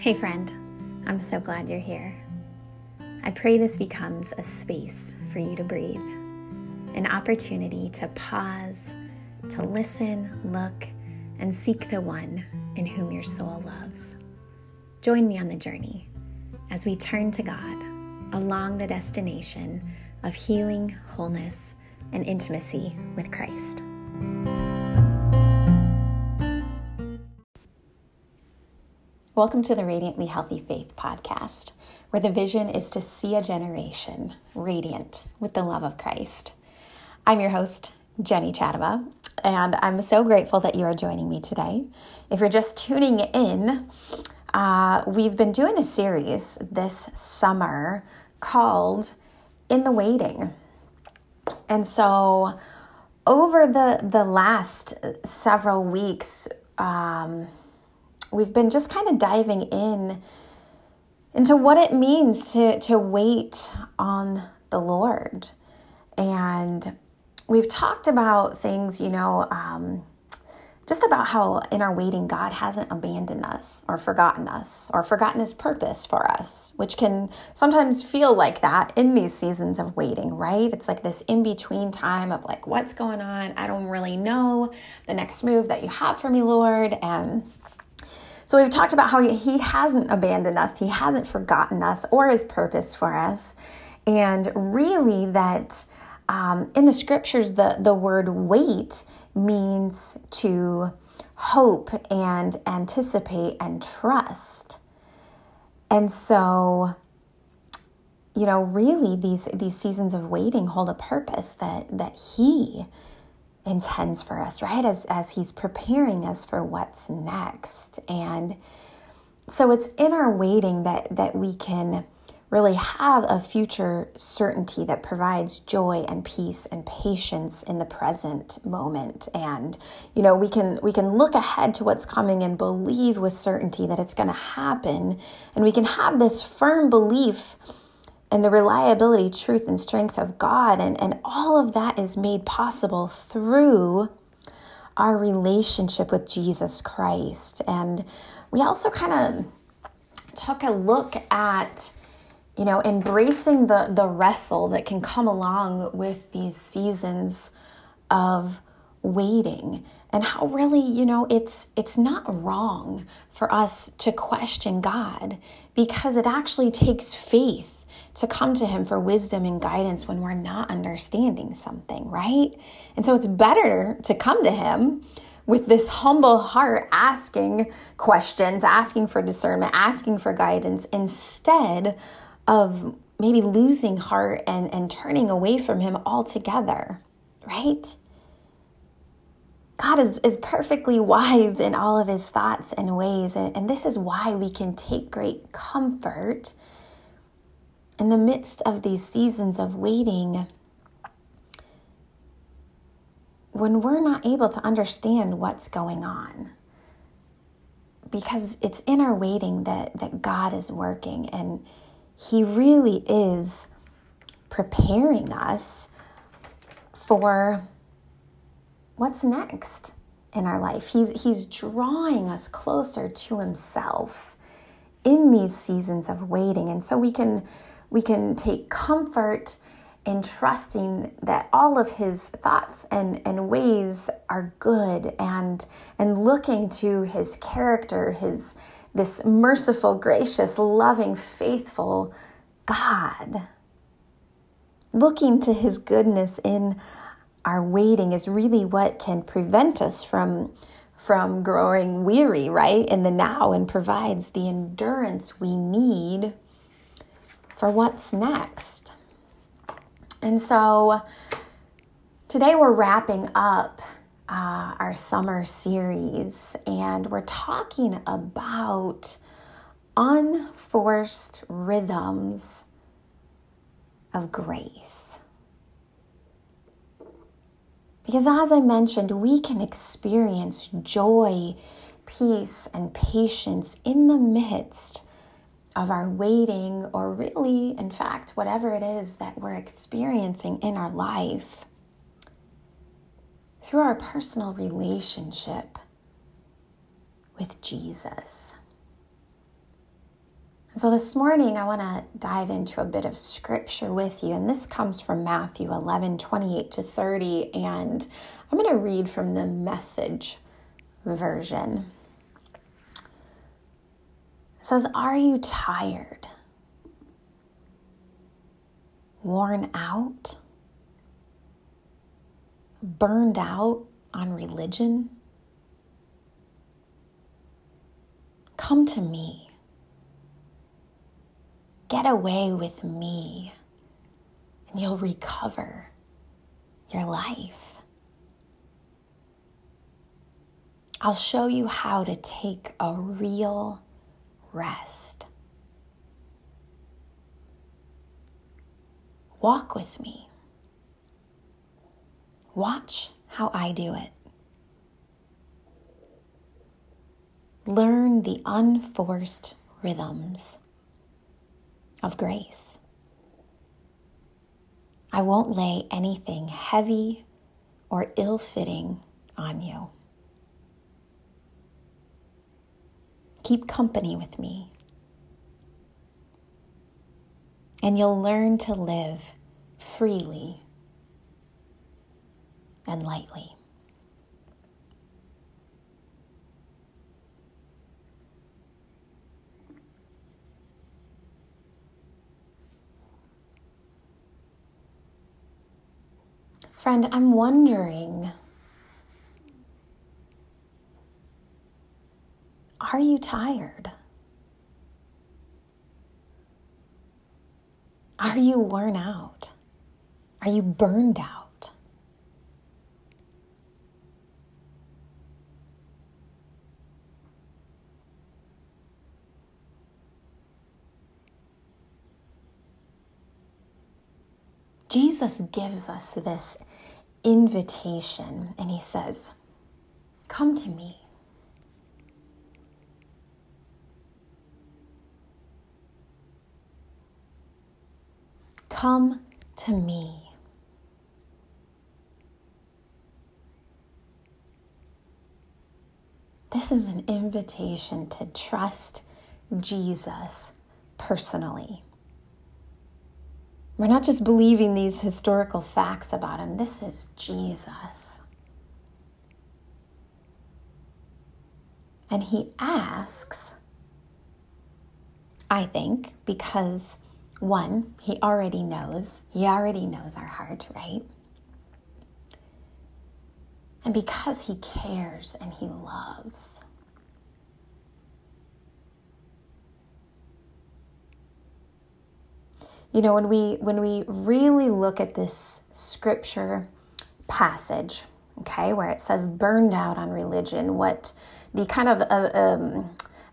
Hey, friend, I'm so glad you're here. I pray this becomes a space for you to breathe, an opportunity to pause, to listen, look, and seek the one in whom your soul loves. Join me on the journey as we turn to God along the destination of healing, wholeness, and intimacy with Christ. Welcome to the Radiantly Healthy Faith podcast, where the vision is to see a generation radiant with the love of Christ. I'm your host, Jenny Chatama, and I'm so grateful that you are joining me today. If you're just tuning in, uh, we've been doing a series this summer called In the Waiting. And so, over the, the last several weeks, um, we've been just kind of diving in into what it means to, to wait on the Lord. And we've talked about things, you know, um, just about how in our waiting, God hasn't abandoned us or forgotten us or forgotten his purpose for us, which can sometimes feel like that in these seasons of waiting, right? It's like this in between time of like, what's going on? I don't really know the next move that you have for me, Lord. And so we've talked about how he hasn't abandoned us, he hasn't forgotten us or his purpose for us. And really, that um, in the scriptures, the, the word wait means to hope and anticipate and trust. And so, you know, really these these seasons of waiting hold a purpose that that he intends for us, right? As as he's preparing us for what's next. And so it's in our waiting that that we can really have a future certainty that provides joy and peace and patience in the present moment and you know we can we can look ahead to what's coming and believe with certainty that it's going to happen and we can have this firm belief and the reliability, truth, and strength of God. And, and all of that is made possible through our relationship with Jesus Christ. And we also kind of took a look at, you know, embracing the, the wrestle that can come along with these seasons of waiting and how really you know it's it's not wrong for us to question God because it actually takes faith to come to Him for wisdom and guidance when we're not understanding something, right? And so it's better to come to Him with this humble heart, asking questions, asking for discernment, asking for guidance, instead of maybe losing heart and, and turning away from Him altogether, right? God is, is perfectly wise in all of his thoughts and ways. And, and this is why we can take great comfort in the midst of these seasons of waiting, when we're not able to understand what's going on, because it's in our waiting that, that God is working and He really is preparing us for what's next in our life. He's, he's drawing us closer to Himself in these seasons of waiting. And so we can we can take comfort in trusting that all of his thoughts and, and ways are good and and looking to his character his this merciful gracious loving faithful god. Looking to his goodness in our waiting is really what can prevent us from from growing weary right in the now and provides the endurance we need for what's next. And so today we're wrapping up uh, our summer series and we're talking about unforced rhythms of grace. Because as I mentioned, we can experience joy, peace, and patience in the midst of our waiting, or really, in fact, whatever it is that we're experiencing in our life, through our personal relationship with Jesus. So, this morning I want to dive into a bit of scripture with you, and this comes from Matthew 11 28 to 30. And I'm going to read from the message version. It says, Are you tired? Worn out? Burned out on religion? Come to me. Get away with me, and you'll recover your life. I'll show you how to take a real rest. Walk with me. Watch how I do it. Learn the unforced rhythms of grace. I won't lay anything heavy or ill fitting on you. Keep company with me, and you'll learn to live freely and lightly. Friend, I'm wondering are you tired? Are you worn out? Are you burned out? Jesus gives us this invitation and he says, Come to me. Come to me. This is an invitation to trust Jesus personally. We're not just believing these historical facts about him, this is Jesus. And he asks, I think, because one, he already knows, he already knows our heart, right? And because he cares and he loves. you know when we when we really look at this scripture passage okay where it says burned out on religion what the kind of uh, um,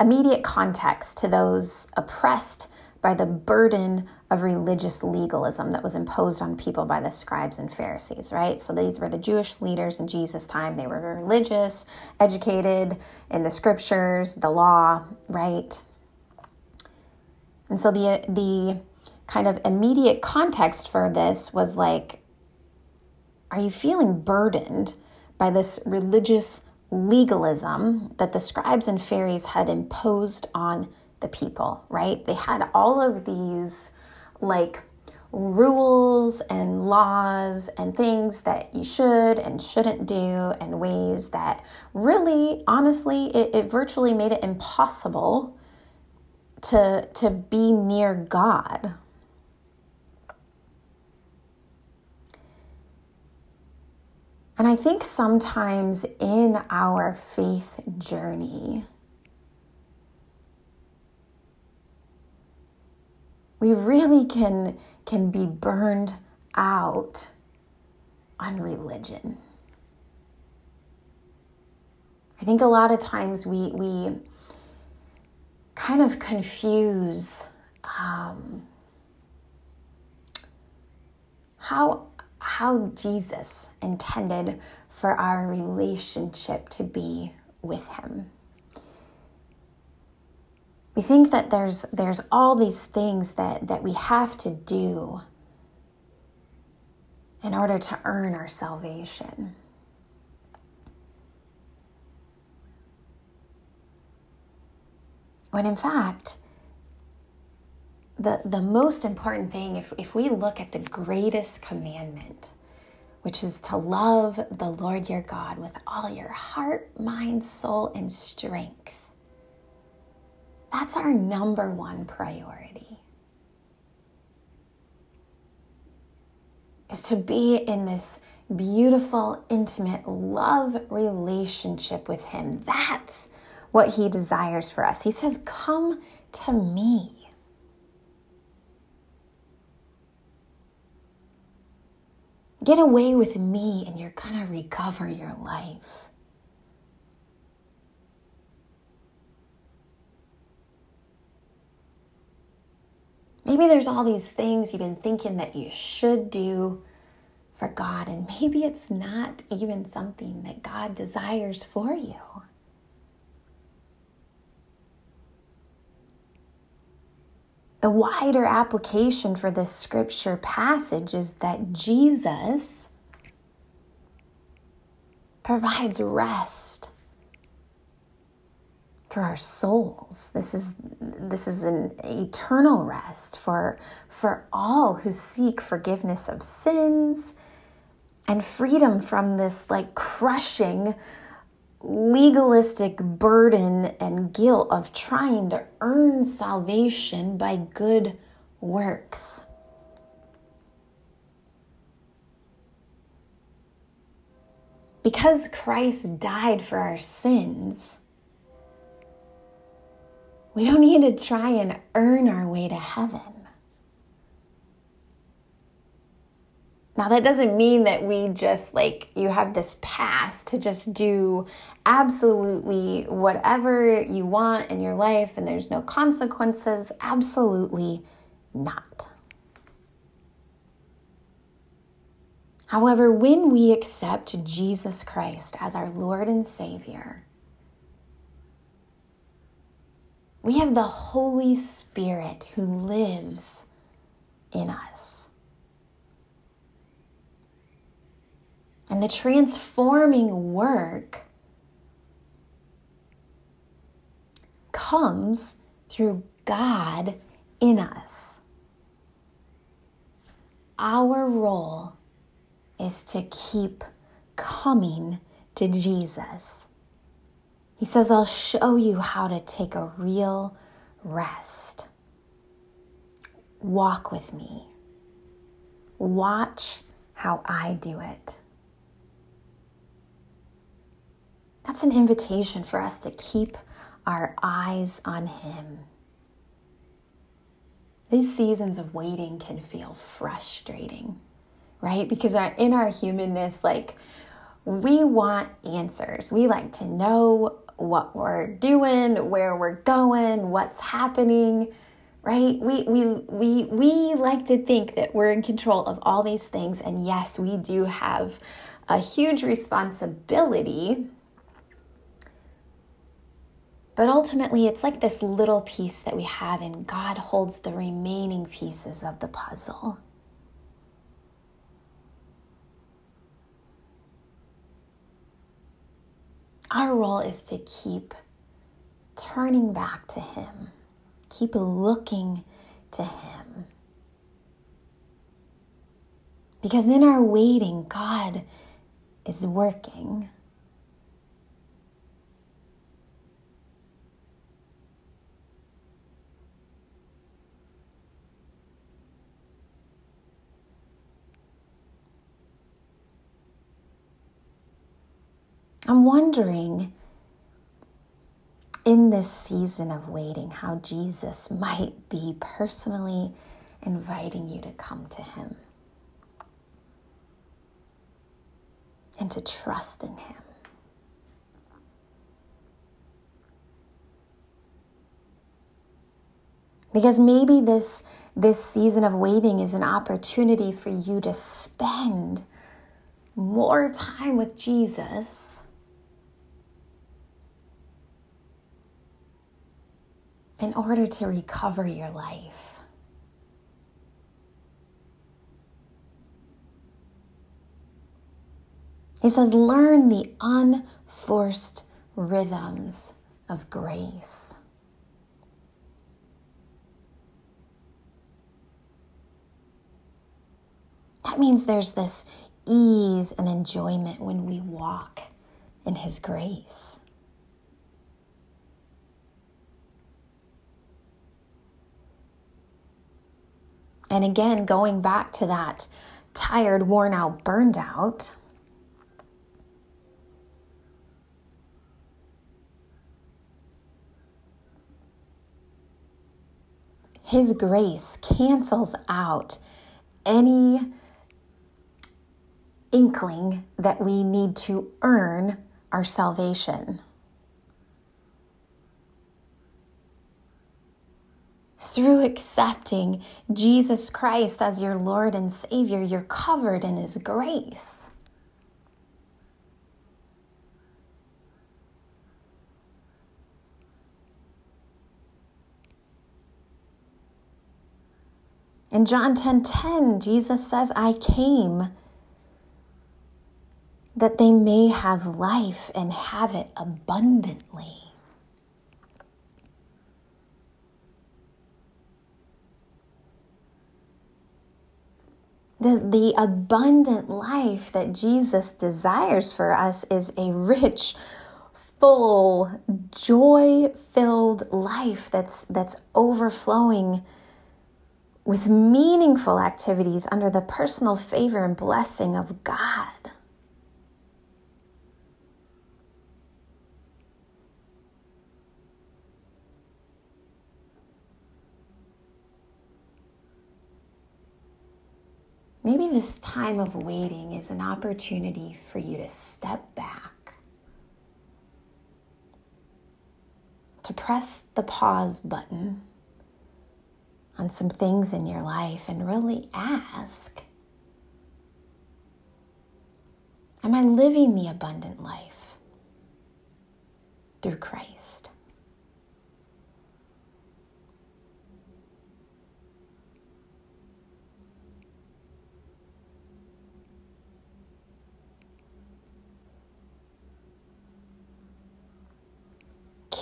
immediate context to those oppressed by the burden of religious legalism that was imposed on people by the scribes and Pharisees, right? So these were the Jewish leaders in Jesus' time. They were religious, educated in the scriptures, the law, right? And so the the kind of immediate context for this was like, are you feeling burdened by this religious legalism that the scribes and Pharisees had imposed on the people, right? They had all of these like rules and laws and things that you should and shouldn't do and ways that really honestly it, it virtually made it impossible to to be near God And I think sometimes in our faith journey, we really can, can be burned out on religion. I think a lot of times we, we kind of confuse um, how how Jesus intended for our relationship to be with him. We think that there's there's all these things that, that we have to do in order to earn our salvation. When in fact, the, the most important thing, if, if we look at the greatest commandment, which is to love the Lord your God with all your heart, mind, soul, and strength, that's our number one priority. Is to be in this beautiful, intimate love relationship with Him. That's what He desires for us. He says, Come to me. Get away with me, and you're going to recover your life. Maybe there's all these things you've been thinking that you should do for God, and maybe it's not even something that God desires for you. The wider application for this scripture passage is that Jesus provides rest for our souls. This is this is an eternal rest for for all who seek forgiveness of sins and freedom from this like crushing legalistic burden and guilt of trying to earn salvation by good works. Because Christ died for our sins, we don't need to try and earn our way to heaven. Now, that doesn't mean that we just like you have this pass to just do absolutely whatever you want in your life and there's no consequences. Absolutely not. However, when we accept Jesus Christ as our Lord and Savior, we have the Holy Spirit who lives in us. And the transforming work comes through God in us. Our role is to keep coming to Jesus. He says, I'll show you how to take a real rest. Walk with me. Watch how I do it. That's an invitation for us to keep our eyes on Him. These seasons of waiting can feel frustrating, right? Because our, in our humanness, like we want answers. We like to know what we're doing, where we're going, what's happening, right? We we we we like to think that we're in control of all these things and yes, we do have a huge responsibility but ultimately, it's like this little piece that we have, and God holds the remaining pieces of the puzzle. Our role is to keep turning back to Him, keep looking to Him. Because in our waiting, God is working. I'm wondering in this season of waiting how Jesus might be personally inviting you to come to Him and to trust in Him. Because maybe this, this season of waiting is an opportunity for you to spend more time with Jesus in order to recover your life. He says, learn the unforced rhythms of grace. That means there's this ease and enjoyment when we walk in His grace. And again, going back to that tired, worn out, burned out, His grace cancels out any inkling that we need to earn our salvation. Through accepting Jesus Christ as your Lord and Savior, you're covered in His grace. In John 10:10, 10, 10, Jesus says, "I came that they may have life and have it abundantly." The, abundant life that Jesus desires for us is a rich, full, joy filled life that's, that's overflowing with meaningful activities under the personal favor and blessing of God. Maybe this time of waiting is an opportunity for you to step back, to press the pause button on some things in your life and really ask Am I living the abundant life through Christ?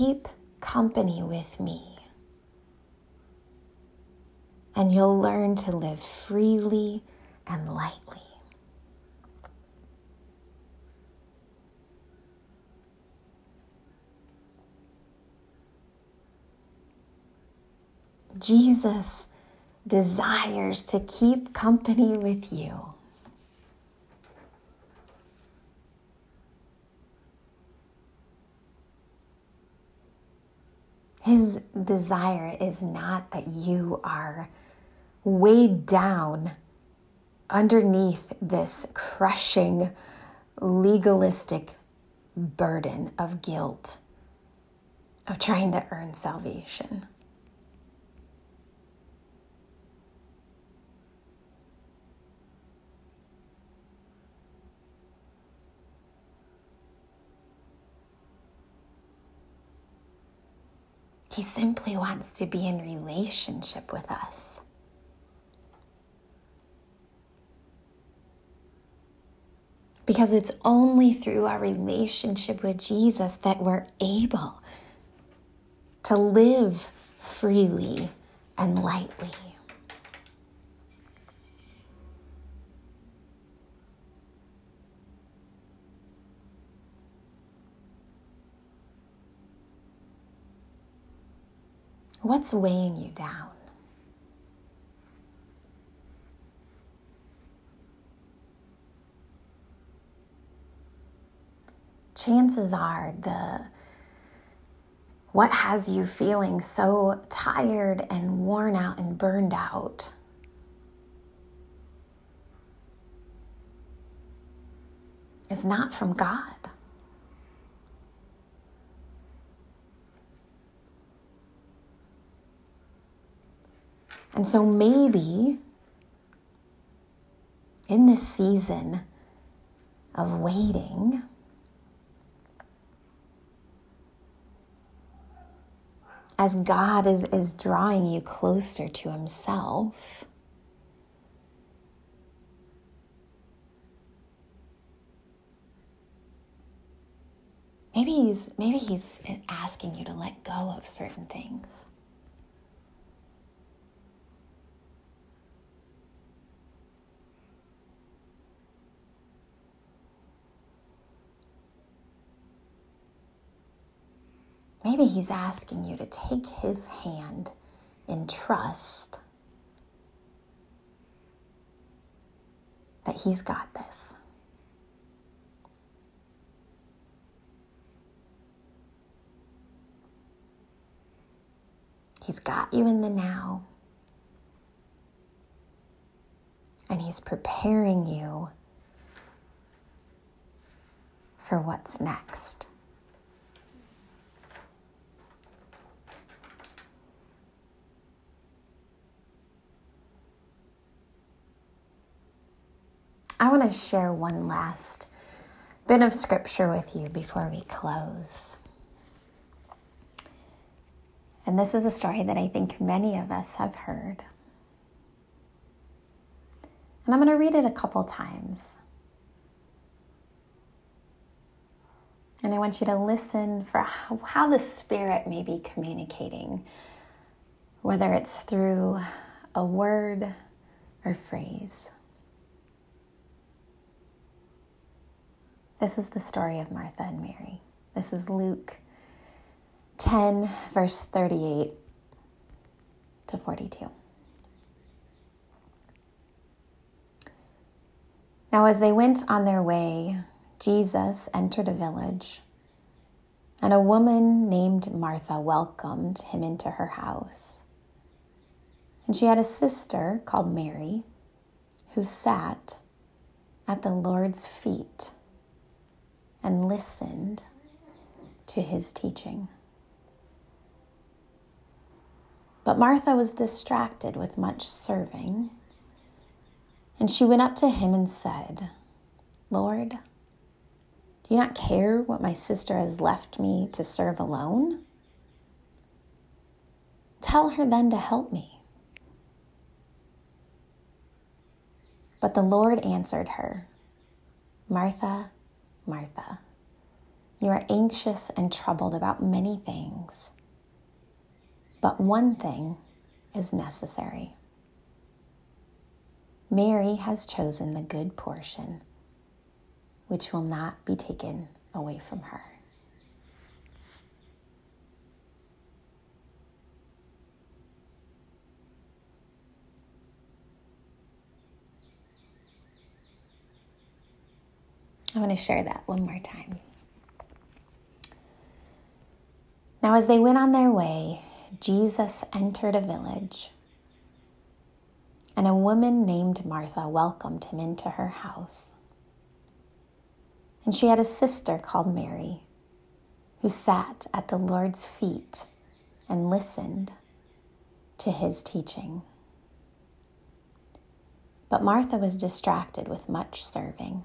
Keep company with me and you'll learn to live freely and lightly. Jesus desires to keep company with you. His desire is not that you are weighed down underneath this crushing, legalistic burden of guilt, of trying to earn salvation. He simply wants to be in relationship with us. Because it's only through our relationship with Jesus that we're able to live freely and lightly. What's weighing you down? chances are the what has you feeling so tired and worn out and burned out is not from God. And so maybe in this season of waiting, as God is, is drawing you closer to Himself. Maybe he's maybe he's asking you to let go of certain things. Maybe He's asking you to take His hand in trust that He's got this. He's got you in the now. And He's preparing you for what's next. I want to share one last bit of scripture with you before we close. And this is a story that I think many of us have heard. And I'm going to read it a couple times. And I want you to listen for how, how, the Spirit may be communicating, whether it's through a word or phrase. This is the story of Martha and Mary. This is Luke 10, verse 38 to 42. Now, as they went on their way, Jesus entered a village, and a woman named Martha welcomed him into her house. And she had a sister called Mary who sat at the Lord's feet and listened to his teaching. But Martha was distracted with much serving. And she went up to him and said, Lord, do you not care what my sister has left me to serve alone? Tell her then to help me. But the Lord answered her, Martha, Martha, you are anxious and troubled about many things but one thing is necessary. Mary has chosen the good portion, which will not be taken away from her. I want to share that one more time. Now, as they went on their way, Jesus entered a village, and a woman named Martha welcomed him into her house. And she had a sister called Mary, who sat at the Lord's feet and listened to his teaching. But Martha was distracted with much serving,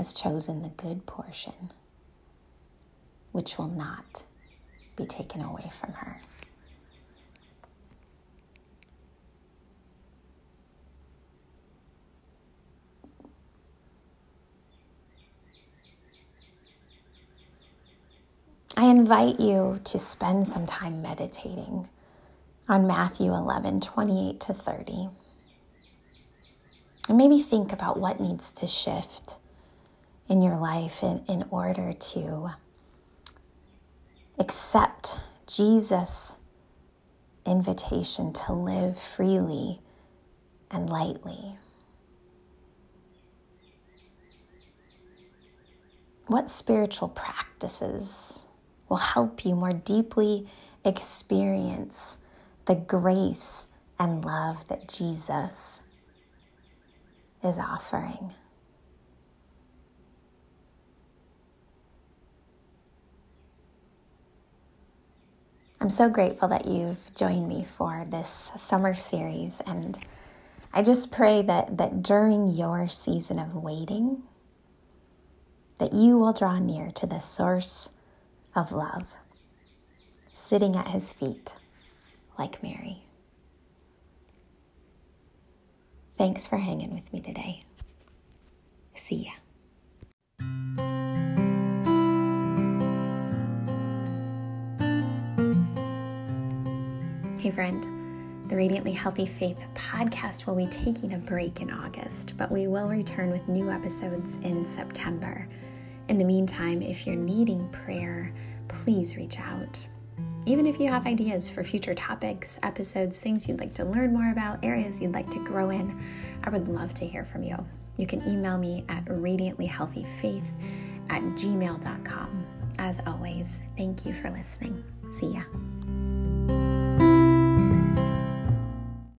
has chosen the good portion, which will not be taken away from her. I invite you to spend some time meditating on Matthew 11 28 to 30. And maybe think about what needs to shift in your life in, in order to accept Jesus' invitation to live freely and lightly. What spiritual practices will help you more deeply experience the grace and love that Jesus is offering? I'm so grateful that you've joined me for this summer series. And I just pray that, that during your season of waiting, that you will draw near to the source of love. sitting at his feet like Mary. Thanks for hanging with me today. See ya. Friend. The Radiantly Healthy Faith podcast will be taking a break in August, but we will return with new episodes in September. In the meantime, if you're needing prayer, please reach out. Even if you have ideas for future topics, episodes, things you'd like to learn more about, areas you'd like to grow in, I would love to hear from you. You can email me at radiantlyhealthyfaith at gmail.com. As always, thank you for listening. See ya.